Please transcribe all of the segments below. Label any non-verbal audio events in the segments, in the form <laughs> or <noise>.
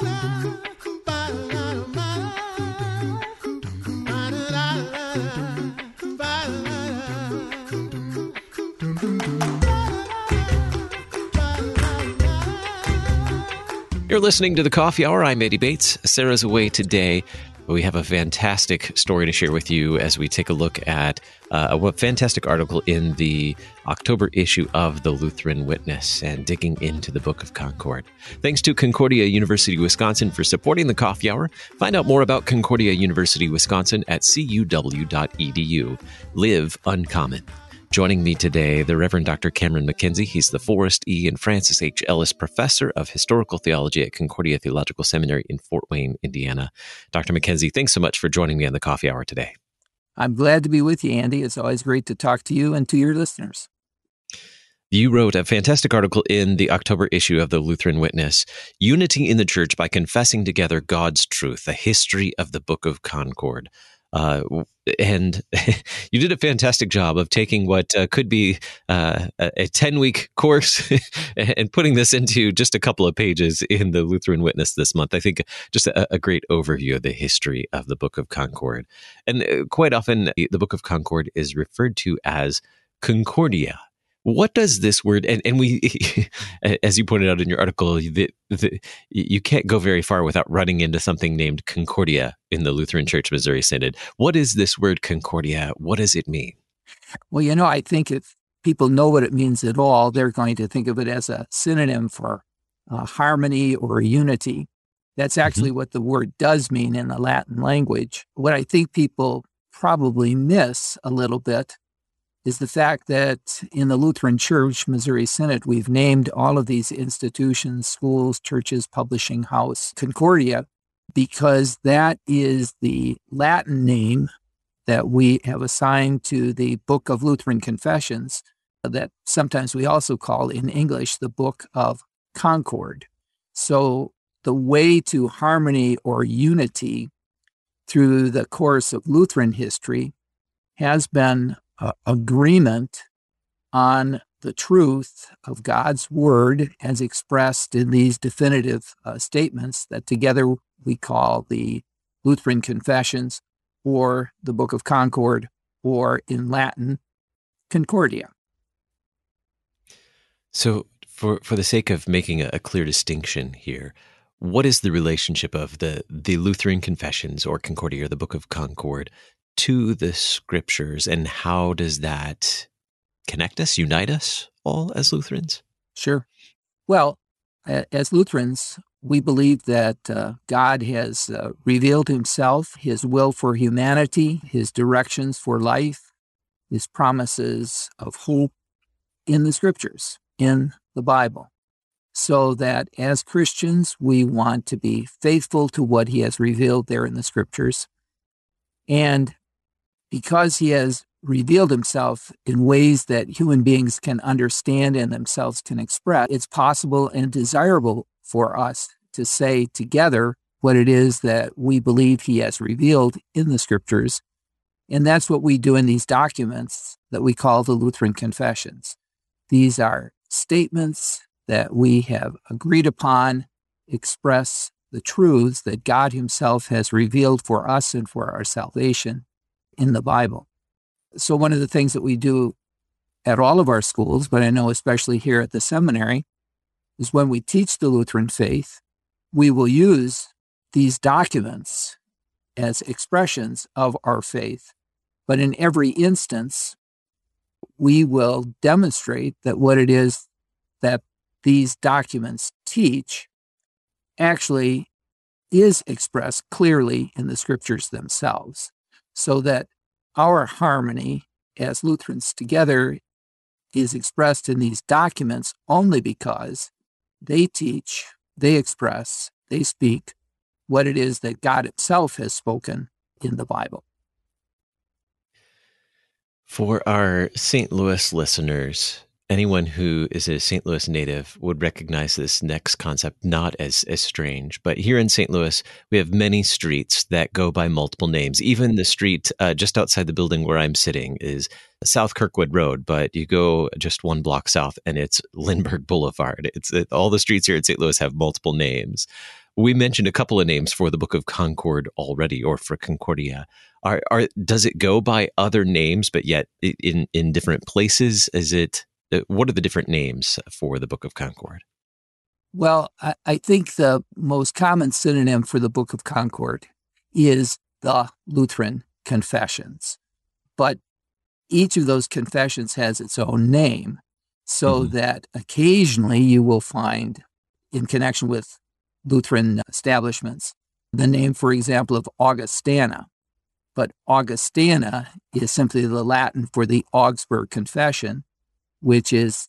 You're listening to the Coffee Hour. I'm Andy Bates. Sarah's away today. We have a fantastic story to share with you as we take a look at uh, a fantastic article in the October issue of the Lutheran Witness and digging into the Book of Concord. Thanks to Concordia University Wisconsin for supporting the Coffee Hour. Find out more about Concordia University Wisconsin at cuw.edu. Live uncommon. Joining me today, the Reverend Dr. Cameron MacKenzie. He's the Forest E. and Frances H. Ellis Professor of Historical Theology at Concordia Theological Seminary in Fort Wayne, Indiana. Dr. MacKenzie, thanks so much for joining me on the coffee hour today. I'm glad to be with you, Andy. It's always great to talk to you and to your listeners. You wrote a fantastic article in the October issue of the Lutheran Witness Unity in the Church by Confessing Together God's Truth, a History of the Book of Concord. Uh, and <laughs> you did a fantastic job of taking what uh, could be uh, a 10 week course <laughs> and putting this into just a couple of pages in the Lutheran Witness this month. I think just a, a great overview of the history of the Book of Concord. And uh, quite often, the Book of Concord is referred to as Concordia what does this word and, and we <laughs> as you pointed out in your article the, the, you can't go very far without running into something named concordia in the lutheran church missouri synod what is this word concordia what does it mean well you know i think if people know what it means at all they're going to think of it as a synonym for uh, harmony or unity that's mm-hmm. actually mm-hmm. what the word does mean in the latin language what i think people probably miss a little bit is the fact that in the Lutheran Church, Missouri Synod, we've named all of these institutions, schools, churches, publishing house, Concordia, because that is the Latin name that we have assigned to the Book of Lutheran Confessions, that sometimes we also call in English the Book of Concord. So the way to harmony or unity through the course of Lutheran history has been uh, agreement on the truth of God's word as expressed in these definitive uh, statements that together we call the Lutheran Confessions or the Book of Concord or in Latin, Concordia. So, for, for the sake of making a, a clear distinction here, what is the relationship of the, the Lutheran Confessions or Concordia or the Book of Concord to the scriptures and how does that connect us, unite us all as Lutherans? Sure. Well, as Lutherans, we believe that uh, God has uh, revealed himself, his will for humanity, his directions for life, his promises of hope in the scriptures, in the Bible. So that as Christians, we want to be faithful to what he has revealed there in the scriptures. And because he has revealed himself in ways that human beings can understand and themselves can express, it's possible and desirable for us to say together what it is that we believe he has revealed in the scriptures. And that's what we do in these documents that we call the Lutheran Confessions. These are statements that we have agreed upon, express the truths that God Himself has revealed for us and for our salvation in the Bible. So, one of the things that we do at all of our schools, but I know especially here at the seminary, is when we teach the Lutheran faith, we will use these documents as expressions of our faith. But in every instance, we will demonstrate that what it is that these documents teach actually is expressed clearly in the scriptures themselves so that our harmony as Lutherans together is expressed in these documents only because they teach, they express, they speak what it is that God Himself has spoken in the Bible. For our St. Louis listeners, anyone who is a St. Louis native would recognize this next concept not as, as strange. But here in St. Louis, we have many streets that go by multiple names. Even the street uh, just outside the building where I'm sitting is South Kirkwood Road, but you go just one block south and it's <laughs> Lindbergh Boulevard. It's it, all the streets here in St. Louis have multiple names. we mentioned a couple of names for the Book of Concord already, or for Concordia. Are, are does it go by other names, but yet in in different places? Is it what are the different names for the Book of Concord? Well, I, I think the most common synonym for the Book of Concord is the Lutheran Confessions, but each of those confessions has its own name, so mm-hmm. that occasionally you will find, in connection with Lutheran establishments, the name, for example, of Augustana. But Augustana is simply the Latin for the Augsburg Confession, which is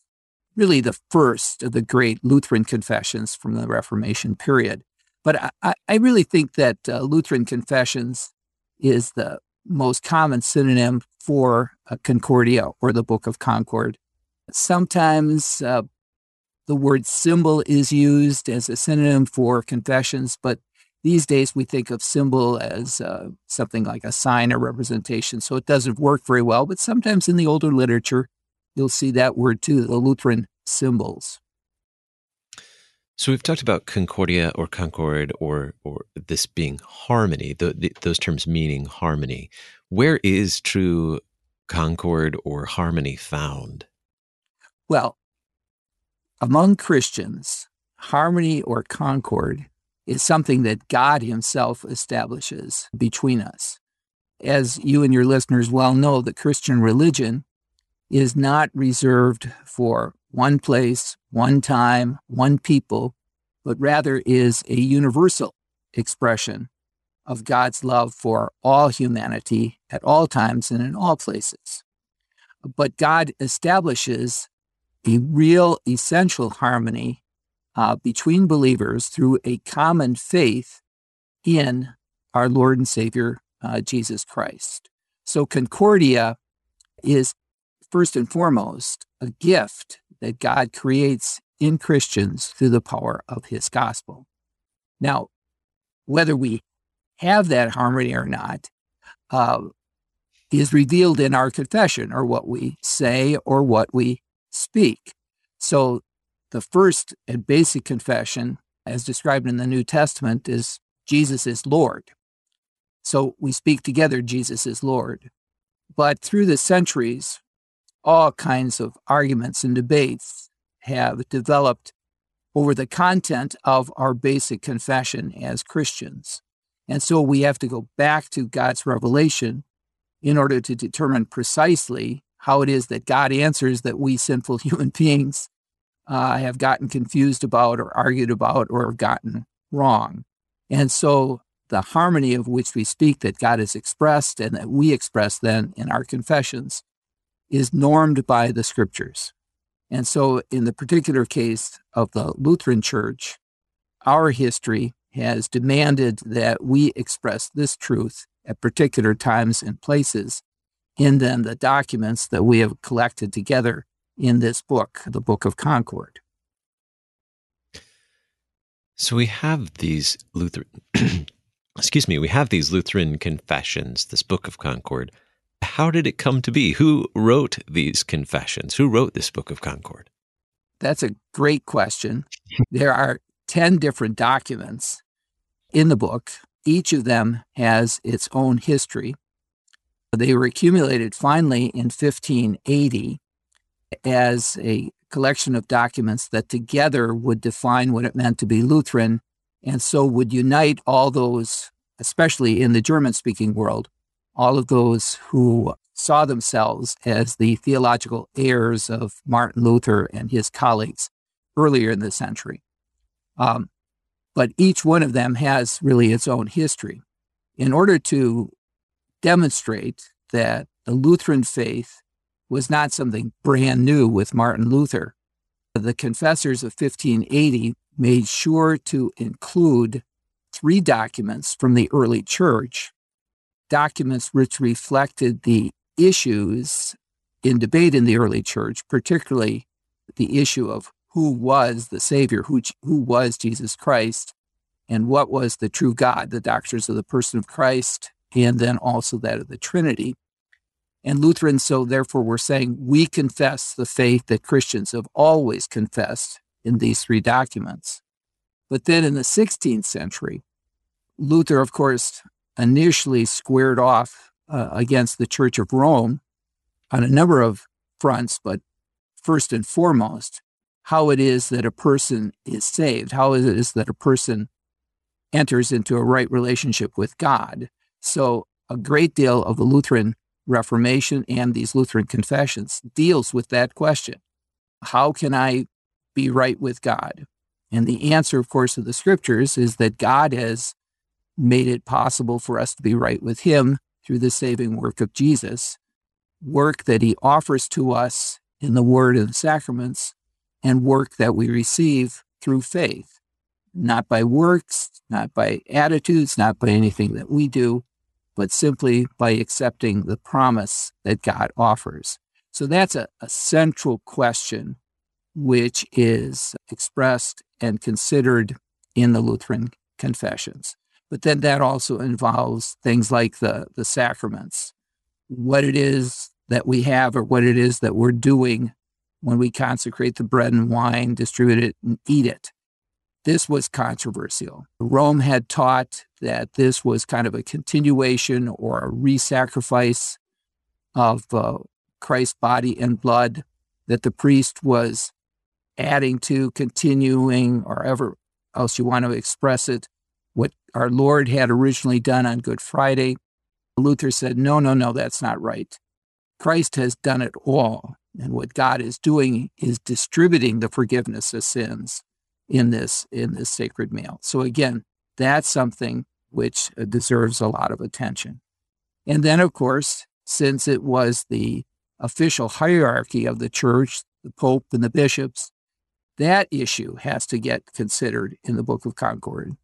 really the first of the great Lutheran confessions from the Reformation period. But I, I really think that uh, Lutheran confessions is the most common synonym for a Concordia or the Book of Concord. Sometimes uh, the word symbol is used as a synonym for confessions, but these days we think of symbol as uh, something like a sign or representation, so it doesn't work very well. But sometimes in the older literature, you'll see that word too, the Lutheran symbols. So we've talked about concordia or concord or or this being harmony, the, the, those terms meaning harmony. Where is true concord or harmony found? Well, among Christians, harmony or concord is something that God Himself establishes between us. As you and your listeners well know, the Christian religion is not reserved for one place, one time, one people, but rather is a universal expression of God's love for all humanity at all times and in all places. But God establishes a real essential harmony uh, between believers through a common faith in our Lord and Savior, uh, Jesus Christ. So, Concordia is first and foremost a gift that God creates in Christians through the power of his gospel. Now, whether we have that harmony or not uh, is revealed in our confession or what we say or what we speak. So, the first and basic confession, as described in the New Testament, is Jesus is Lord. So, we speak together, Jesus is Lord. But through the centuries, all kinds of arguments and debates have developed over the content of our basic confession as Christians. And so we have to go back to God's revelation in order to determine precisely how it is that God answers that we sinful <laughs> human beings uh, have gotten confused about or argued about or have gotten wrong. And so the harmony of which we speak that God has expressed and that we express then in our confessions is normed by the scriptures. And so, in the particular case of the Lutheran Church, our history has demanded that we express this truth at particular times and places in then the documents that we have collected together in this book, the Book of Concord. So we have these Lutheran, <clears throat> excuse me, we have these Lutheran confessions, this Book of Concord how did it come to be? Who wrote these confessions? Who wrote this Book of Concord? That's a great question. there are 10 different documents in the book. Each of them has its own history. They were accumulated finally in 1580 as a collection of documents that together would define what it meant to be Lutheran and so would unite all those, especially in the German speaking world, all of those who saw themselves as the theological heirs of Martin Luther and his colleagues earlier in the century. Um, but each one of them has really its own history. In order to demonstrate that the Lutheran faith was not something brand new with Martin Luther, the confessors of 1580 made sure to include three documents from the early church documents which reflected the issues in debate in the early church, particularly the issue of who was the Savior, who, who was Jesus Christ, and what was the true God, the doctrines of the person of Christ, and then also that of the Trinity. And Lutherans, so therefore, were saying we confess the faith that Christians have always confessed in these three documents. But then in the 16th century, Luther, of course, initially squared off uh, against the Church of Rome on a number of fronts, but first and foremost, how it is that a person is saved, how it is that a person enters into a right relationship with God. So, a great deal of the Lutheran Reformation and these Lutheran confessions deals with that question How can I be right with God? And the answer, of course, of the scriptures is that God has made it possible for us to be right with Him through the saving work of Jesus, work that He offers to us in the Word and the sacraments, and work that we receive through faith, not by works, not by attitudes, not by anything that we do, but simply by accepting the promise that God offers. So that's a, a central question which is expressed and considered in the Lutheran confessions. But then that also involves things like the, the sacraments, what it is that we have or what it is that we're doing when we consecrate the bread and wine, distribute it, and eat it. This was controversial. Rome had taught that this was kind of a continuation or a re sacrifice of uh, Christ's body and blood, that the priest was adding to, continuing, or ever else you want to express it, what our Lord had originally done on Good Friday. Luther said, no, no, no, that's not right. Christ has done it all. And what God is doing is distributing the forgiveness of sins in this in this sacred meal. So again, that's something which uh, deserves a lot of attention. And then of course, since it was the official hierarchy of the church, the pope and the bishops, that issue has to get considered in the Book of Concord.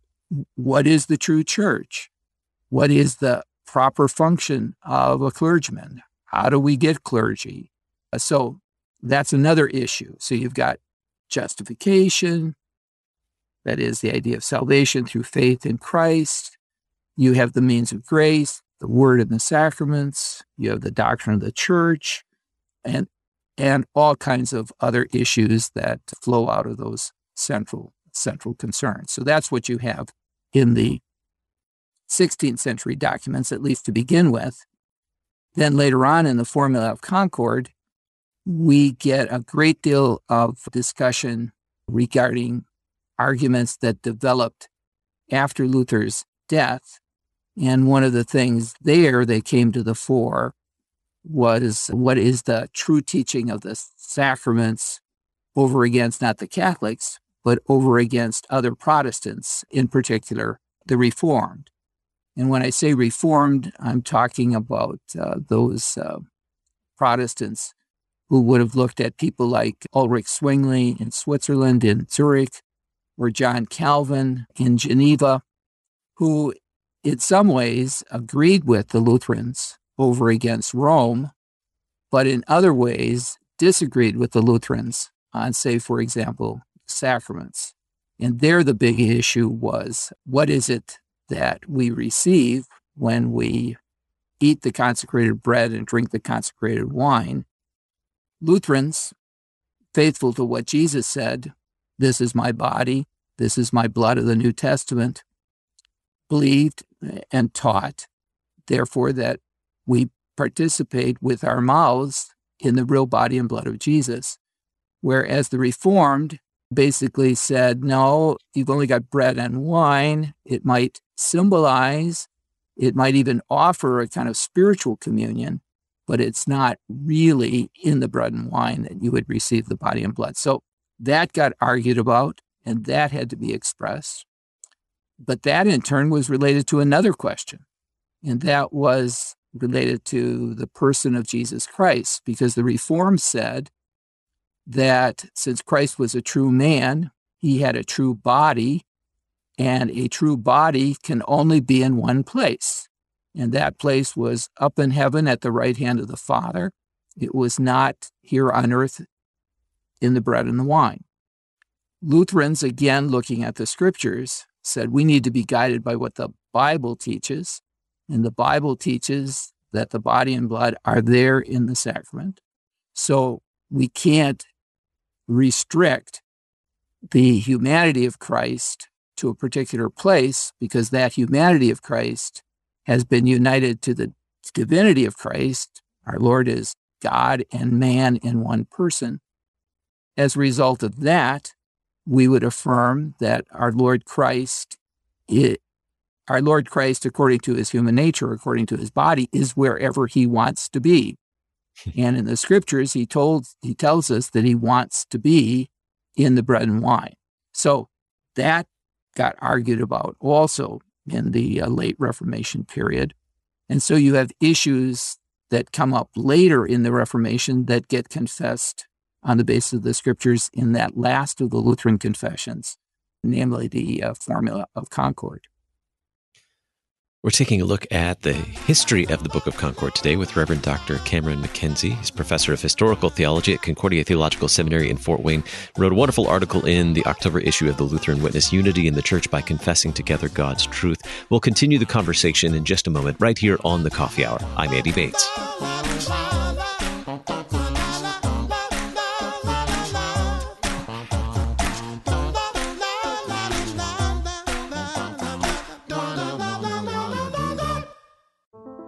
What is the true church? What is the proper function of a clergyman? How do we get clergy? Uh, so that's another issue. So you've got justification, that is the idea of salvation through faith in Christ. You have the means of grace, the word and the sacraments. You have the doctrine of the church. And and all kinds of other issues that flow out of those central central concerns. So that's what you have in the 16th century documents, at least to begin with. Then later on in the Formula of Concord, we get a great deal of discussion regarding arguments that developed after Luther's death. And one of the things there that came to the fore was what is the true teaching of the sacraments over against not the Catholics, but over against other Protestants, in particular the Reformed. And when I say Reformed, I'm talking about uh, those uh, Protestants who would have looked at people like Ulrich Zwingli in Switzerland, in Zurich, or John Calvin in Geneva, who in some ways agreed with the Lutherans over against Rome, but in other ways disagreed with the Lutherans on, say, for example, sacraments. And there, the big issue was what is it that we receive when we eat the consecrated bread and drink the consecrated wine? Lutherans, faithful to what Jesus said, this is my body, this is my blood of the New Testament, believed and taught, therefore, that we participate with our mouths in the real body and blood of Jesus. Whereas the Reformed basically said, no, you've only got bread and wine. It might symbolize, it might even offer a kind of spiritual communion, but it's not really in the bread and wine that you would receive the body and blood. So that got argued about and that had to be expressed. But that in turn was related to another question, and that was related to the person of Jesus Christ, because the Reform said that since Christ was a true man, he had a true body, and a true body can only be in one place. And that place was up in heaven at the right hand of the Father. It was not here on earth in the bread and the wine. Lutherans, again, looking at the scriptures, said we need to be guided by what the Bible teaches. And the Bible teaches that the body and blood are there in the sacrament. So we can't restrict the humanity of Christ to a particular place because that humanity of Christ has been united to the divinity of Christ. Our Lord is God and man in one person. As a result of that, we would affirm that our Lord Christ, it, our Lord Christ, according to his human nature, according to his body, is wherever he wants to be. And in the scriptures, he told he tells us that he wants to be in the bread and wine. So that got argued about also in the uh, late Reformation period. And so you have issues that come up later in the Reformation that get confessed on the basis of the scriptures in that last of the Lutheran confessions, namely the uh, Formula of Concord. We're taking a look at the history of the Book of Concord today with Reverend Dr. Cameron MacKenzie. He's professor of historical theology at Concordia Theological Seminary in Fort Wayne. Wrote a wonderful article in the October issue of the Lutheran Witness Unity in the Church by Confessing Together God's Truth. We'll continue the conversation in just a moment, right here on the Coffee Hour. I'm Andy Bates.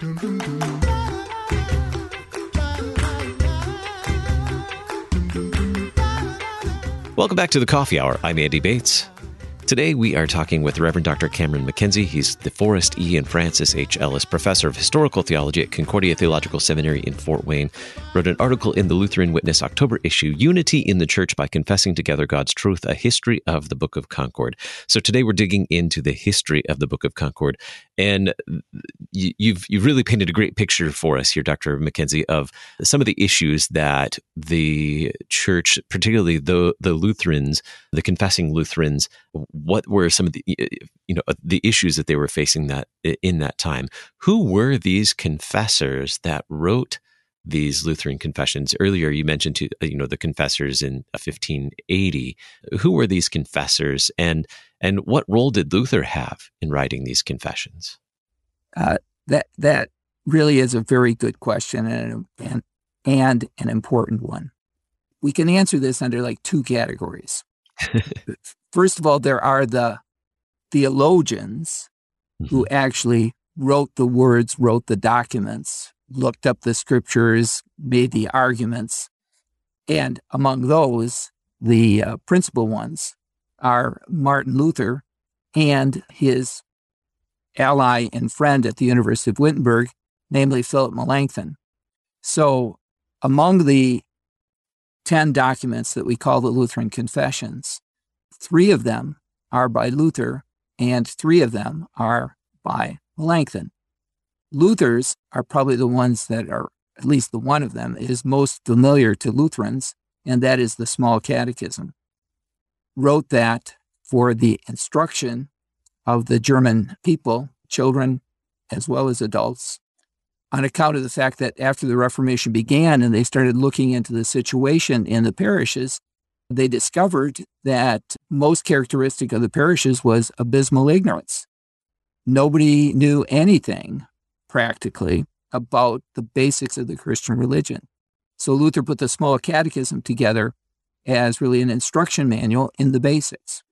Welcome back to the Coffee Hour. I'm Andy Bates. Today, we are talking with Reverend Dr. Cameron MacKenzie. He's the Forest E. and Frances H. Ellis Professor of Historical Theology at Concordia Theological Seminary in Fort Wayne. Wrote an article in the Lutheran Witness October issue, Unity in the Church by Confessing Together God's Truth, a history of the Book of Concord. So today, we're digging into the history of the Book of Concord. And you've, you've really painted a great picture for us here, Dr. MacKenzie, of some of the issues that the church, particularly the, the Lutherans, the confessing Lutherans, what were some of the you know the issues that they were facing that in that time? Who were these confessors that wrote these lutheran confessions? Earlier you mentioned to you know the confessors in 1580 who were these confessors and and what role did luther have in writing these confessions? Uh, that that really is a very good question and, and and an important one we can answer this under like two categories <laughs> First of all, there are the theologians mm-hmm. who actually wrote the words, wrote the documents, looked up the scriptures, made the arguments. And among those, the uh, principal ones are Martin Luther and his ally and friend at the University of Wittenberg, namely Philip Melanchthon. So, among the 10 documents that we call the Lutheran Confessions, Three of them are by Luther, and three of them are by Melanchthon. Luther's are probably the ones that are, at least the one of them, is most familiar to Lutherans, and that is the Small Catechism. Wrote that for the instruction of the German people, children as well as adults, on account of the fact that after the Reformation began and they started looking into the situation in the parishes, they discovered that most characteristic of the parishes was abysmal ignorance. Nobody knew anything practically about the basics of the Christian religion. So Luther put the small catechism together as really an instruction manual in the basics.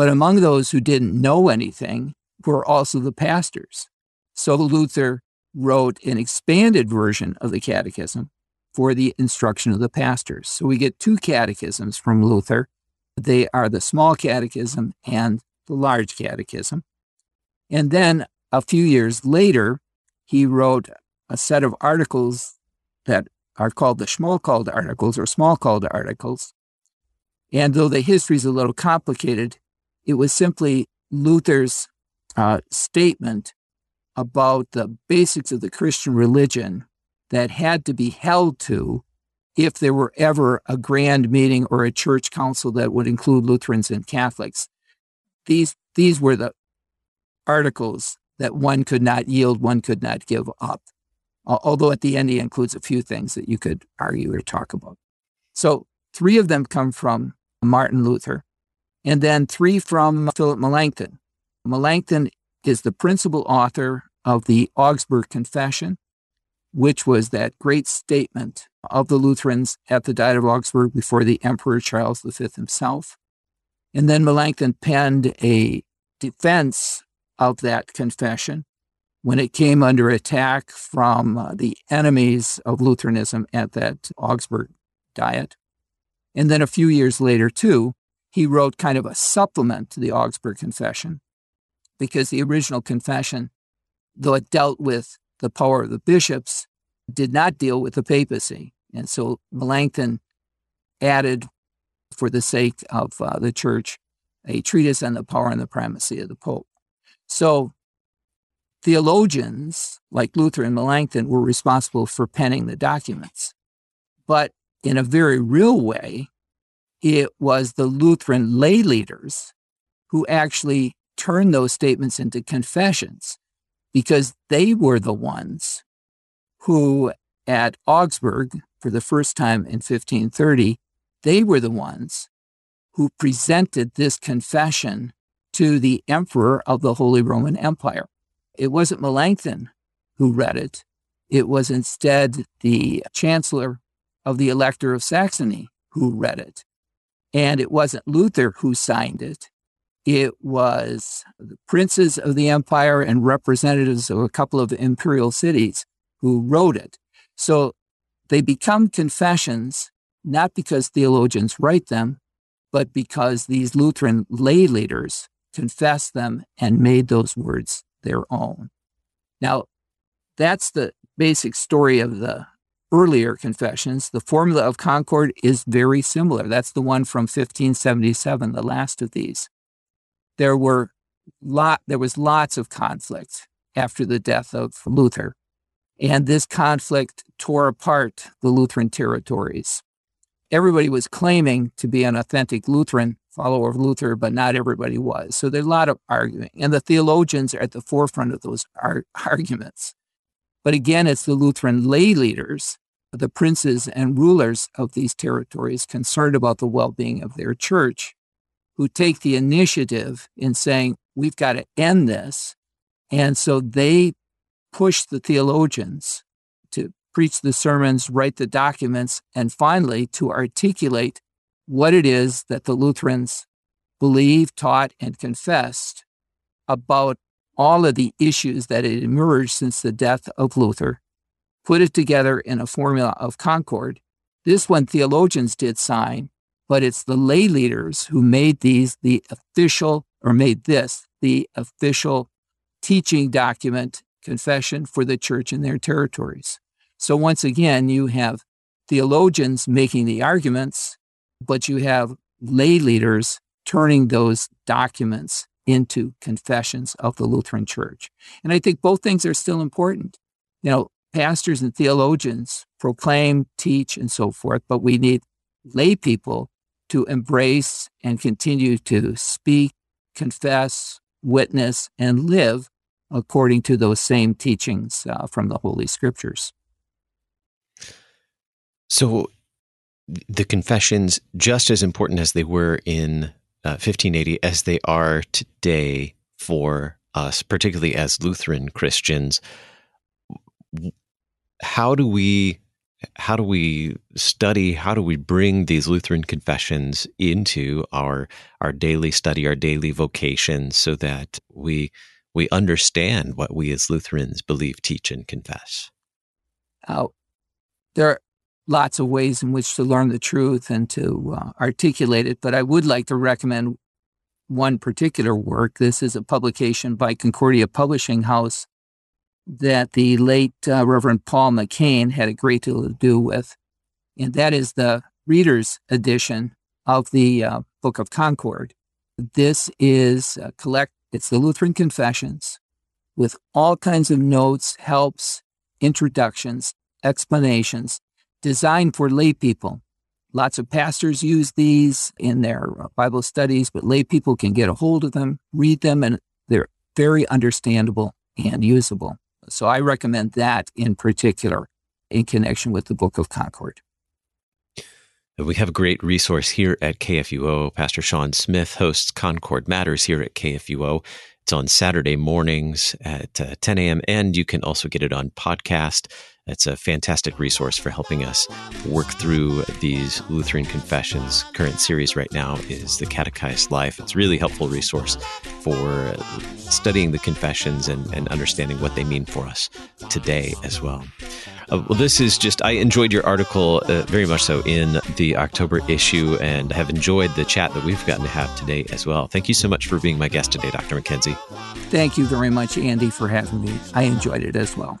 But among those who didn't know anything were also the pastors. So Luther wrote an expanded version of the catechism for the instruction of the pastors. So we get two catechisms from Luther. They are the small catechism and the large catechism. And then a few years later, he wrote a set of articles that are called the Schmalkald articles or Smalcald articles. And though the history is a little complicated, it was simply Luther's uh, statement about the basics of the Christian religion that had to be held to if there were ever a grand meeting or a church council that would include Lutherans and Catholics. These these were the articles that one could not yield, one could not give up. Although at the end he includes a few things that you could argue or talk about. So three of them come from Martin Luther, and then three from Philip Melanchthon. Melanchthon is the principal author of the Augsburg Confession, which was that great statement of the Lutherans at the Diet of Augsburg before the Emperor Charles V himself. And then Melanchthon penned a defense of that confession when it came under attack from uh, the enemies of Lutheranism at that Augsburg Diet. And then a few years later, too, he wrote kind of a supplement to the Augsburg Confession because the original confession, though it dealt with the power of the bishops, did not deal with the papacy. And so Melanchthon added, for the sake of uh, the church, a treatise on the power and the primacy of the Pope. So theologians like Luther and Melanchthon were responsible for penning the documents. But in a very real way, it was the Lutheran lay leaders who actually turned those statements into confessions because they were the ones who, at Augsburg, for the first time in 1530, they were the ones who presented this confession to the emperor of the Holy Roman Empire. It wasn't Melanchthon who read it, it was instead the chancellor of the Elector of Saxony who read it. And it wasn't Luther who signed it. It was the princes of the empire and representatives of a couple of imperial cities who wrote it. So they become confessions, not because theologians write them, but because these Lutheran lay leaders confessed them and made those words their own. Now, that's the basic story of the earlier confessions. The formula of concord is very similar. That's the one from 1577, the last of these. There were lot there was lots of conflict after the death of Luther. And this conflict tore apart the Lutheran territories. Everybody was claiming to be an authentic Lutheran follower of Luther, but not everybody was. So there's a lot of arguing. And the theologians are at the forefront of those ar- arguments. But again, it's the Lutheran lay leaders, the princes and rulers of these territories concerned about the well being of their church, who take the initiative in saying, we've got to end this. And so they push the theologians to preach the sermons, write the documents, and finally to articulate what it is that the Lutherans believed, taught, and confessed about all of the issues that had emerged since the death of Luther, put it together in a formula of concord. This one theologians did sign, but it's the lay leaders who made these the official, or made this the official teaching document confession for the church in their territories. So once again, you have theologians making the arguments, but you have lay leaders turning those documents into confessions of the Lutheran Church. And I think both things are still important. You know, pastors and theologians proclaim, teach, and so forth, but we need lay people to embrace and continue to speak, confess, witness, and live according to those same teachings uh, from the Holy Scriptures. So the confessions, just as important as they were in uh, 1580 as they are today for us, particularly as Lutheran Christians, how do we how do we study how do we bring these lutheran confessions into our our daily study our daily vocation so that we we understand what we as Lutherans believe, teach, and confess? Uh, there lots of ways in which to learn the truth and to uh, articulate it, but I would like to recommend one particular work. This is a publication by Concordia Publishing House that the late uh, Reverend Paul McCain had a great deal to do with, and that is the reader's edition of the uh, Book of Concord. This is a collect it's the Lutheran Confessions with all kinds of notes, helps, introductions, explanations designed for lay people. Lots of pastors use these in their Bible studies, but lay people can get a hold of them, read them, and they're very understandable and usable. So I recommend that in particular in connection with the Book of Concord. We have a great resource here at KFUO. Pastor Sean Smith hosts Concord Matters here at KFUO. It's on Saturday mornings at uh, 10 a.m., and you can also get it on podcast. It's a fantastic resource for helping us work through these Lutheran confessions. Current series right now is the Catechized Life. It's a really helpful resource for studying the confessions and, and understanding what they mean for us today as well. Uh, well, this is just, I enjoyed your article uh, very much so in the October issue and have enjoyed the chat that we've gotten to have today as well. Thank you so much for being my guest today, Dr. MacKenzie. Thank you very much, Andy, for having me. I enjoyed it as well.